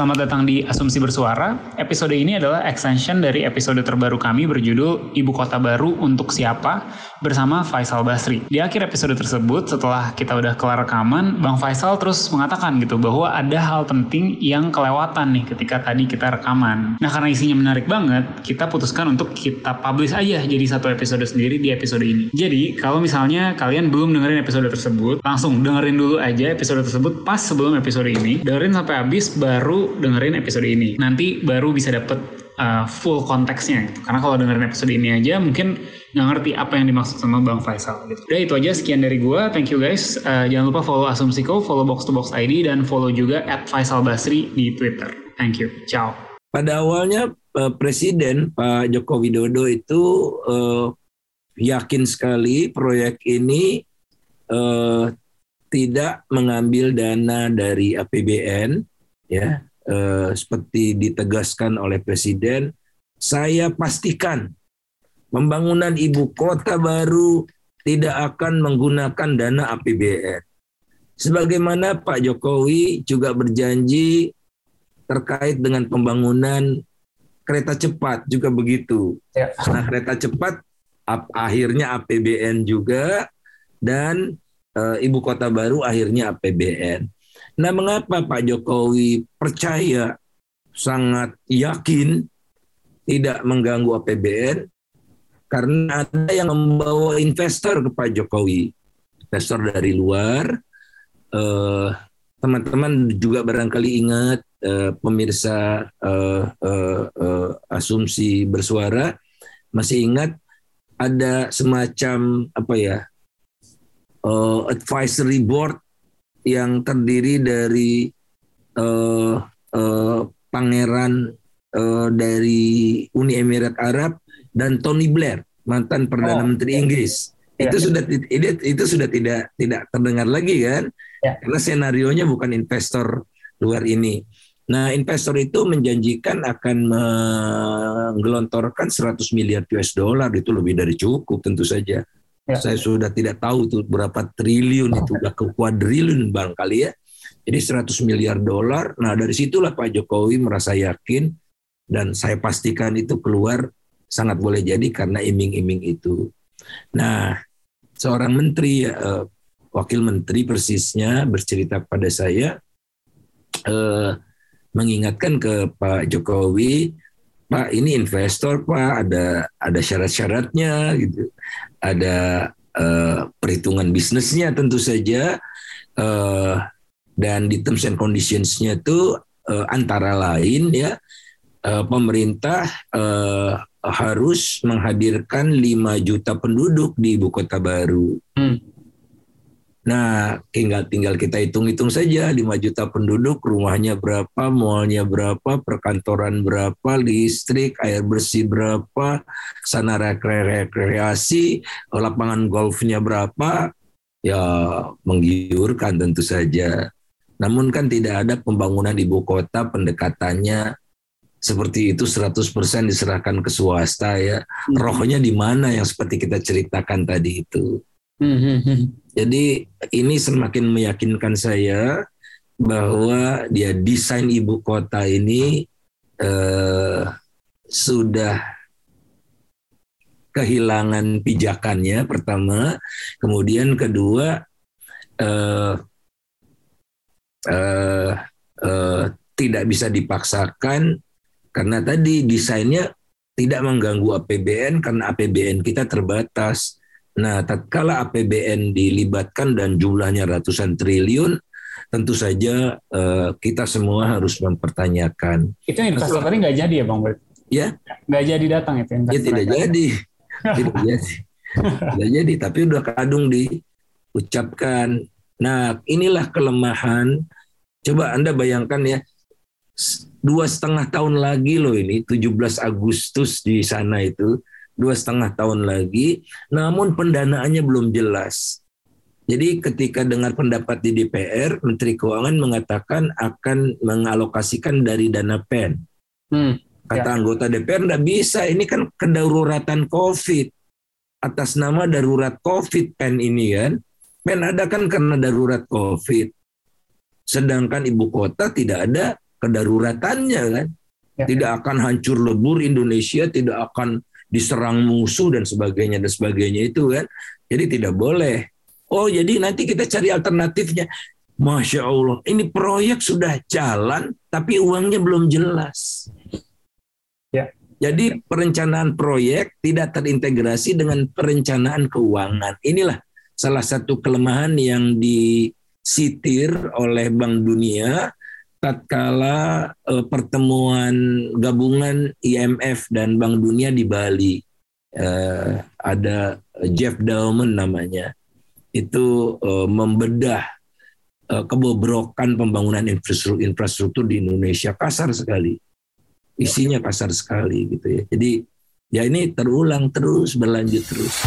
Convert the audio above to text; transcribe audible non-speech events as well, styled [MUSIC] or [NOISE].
Selamat datang di Asumsi Bersuara. Episode ini adalah extension dari episode terbaru kami berjudul Ibu Kota Baru untuk Siapa bersama Faisal Basri. Di akhir episode tersebut, setelah kita udah kelar rekaman, Bang Faisal terus mengatakan gitu bahwa ada hal penting yang kelewatan nih ketika tadi kita rekaman. Nah karena isinya menarik banget, kita putuskan untuk kita publish aja jadi satu episode sendiri di episode ini. Jadi kalau misalnya kalian belum dengerin episode tersebut, langsung dengerin dulu aja episode tersebut pas sebelum episode ini. Dengerin sampai habis baru dengerin episode ini. Nanti baru bisa dapet uh, full konteksnya gitu. Karena kalau dengerin episode ini aja mungkin nggak ngerti apa yang dimaksud sama Bang Faisal gitu. Udah itu aja sekian dari gua. Thank you guys. Uh, jangan lupa follow Asumsiko, follow Box to Box ID dan follow juga at Faisal Basri di Twitter. Thank you. Ciao. Pada awalnya eh, Presiden Pak Joko Widodo itu eh, yakin sekali proyek ini eh, tidak mengambil dana dari APBN ya eh, seperti ditegaskan oleh Presiden, saya pastikan pembangunan ibu kota baru tidak akan menggunakan dana APBN. Sebagaimana Pak Jokowi juga berjanji terkait dengan pembangunan kereta cepat juga begitu. Ya. Nah, kereta cepat ap- akhirnya APBN juga dan eh, ibu kota baru akhirnya APBN. Nah, mengapa Pak Jokowi percaya sangat yakin tidak mengganggu APBN? Karena ada yang membawa investor ke Pak Jokowi, investor dari luar. Eh, Teman-teman juga barangkali ingat eh, pemirsa eh, eh, eh, asumsi bersuara masih ingat ada semacam apa ya eh, advisory board yang terdiri dari eh, eh, pangeran eh, dari Uni Emirat Arab dan Tony Blair mantan perdana Oh, menteri iya. Inggris Iya. itu sudah itu sudah tidak tidak terdengar lagi kan Ya. karena senarionya bukan investor luar ini nah investor itu menjanjikan akan menggelontorkan 100 miliar US dollar itu lebih dari cukup tentu saja Ya. saya sudah tidak tahu tuh berapa triliun itu udah ke kuadriliun barangkali ya. Jadi 100 miliar dolar. Nah dari situlah Pak Jokowi merasa yakin dan saya pastikan itu keluar sangat boleh jadi karena iming-iming itu. Nah seorang menteri eh, wakil menteri persisnya bercerita pada saya eh, mengingatkan ke Pak Jokowi Pak ini investor Pak ada ada syarat-syaratnya gitu ada eh, perhitungan bisnisnya tentu saja eh, dan di terms and conditionsnya itu eh, antara lain ya eh, pemerintah eh, harus menghadirkan 5 juta penduduk di ibu kota baru. Hmm. Nah, tinggal tinggal kita hitung-hitung saja 5 juta penduduk, rumahnya berapa, mallnya berapa, perkantoran berapa, listrik, air bersih berapa, sana rekre- rekreasi, lapangan golfnya berapa, ya menggiurkan tentu saja. Namun kan tidak ada pembangunan ibu kota pendekatannya seperti itu 100% diserahkan ke swasta ya. Rohnya di mana yang seperti kita ceritakan tadi itu. Jadi ini semakin meyakinkan saya bahwa dia desain ibu kota ini eh, sudah kehilangan pijakannya pertama, kemudian kedua eh, eh, eh, tidak bisa dipaksakan karena tadi desainnya tidak mengganggu APBN karena APBN kita terbatas. Nah, tatkala APBN dilibatkan dan jumlahnya ratusan triliun, tentu saja eh, kita semua harus mempertanyakan. Itu yang investor tadi nggak jadi ya Bang Bert? Ya, Nggak jadi datang itu investor. ya tidak jadi, [LAUGHS] tidak jadi, tidak jadi. Tapi udah kadung diucapkan. Nah, inilah kelemahan. Coba anda bayangkan ya, dua setengah tahun lagi loh ini 17 Agustus di sana itu dua setengah tahun lagi namun pendanaannya belum jelas jadi ketika dengar pendapat di DPR Menteri Keuangan mengatakan akan mengalokasikan dari dana PEN hmm, kata ya. anggota DPR tidak bisa ini kan kedaruratan COVID atas nama darurat COVID PEN ini kan PEN ada kan karena darurat COVID sedangkan ibu kota tidak ada kedaruratannya kan. Ya. Tidak akan hancur lebur Indonesia, tidak akan diserang musuh dan sebagainya dan sebagainya itu kan. Jadi tidak boleh. Oh jadi nanti kita cari alternatifnya. Masya Allah, ini proyek sudah jalan tapi uangnya belum jelas. Ya. Jadi perencanaan proyek tidak terintegrasi dengan perencanaan keuangan. Inilah salah satu kelemahan yang disitir oleh Bank Dunia tatkala uh, pertemuan gabungan IMF dan Bank Dunia di Bali uh, ada Jeff Dauman namanya itu uh, membedah kebobrokan pembangunan infrastruktur infrastruktur di Indonesia. Kasar sekali. Isinya kasar sekali gitu ya. Jadi ya ini terulang terus berlanjut terus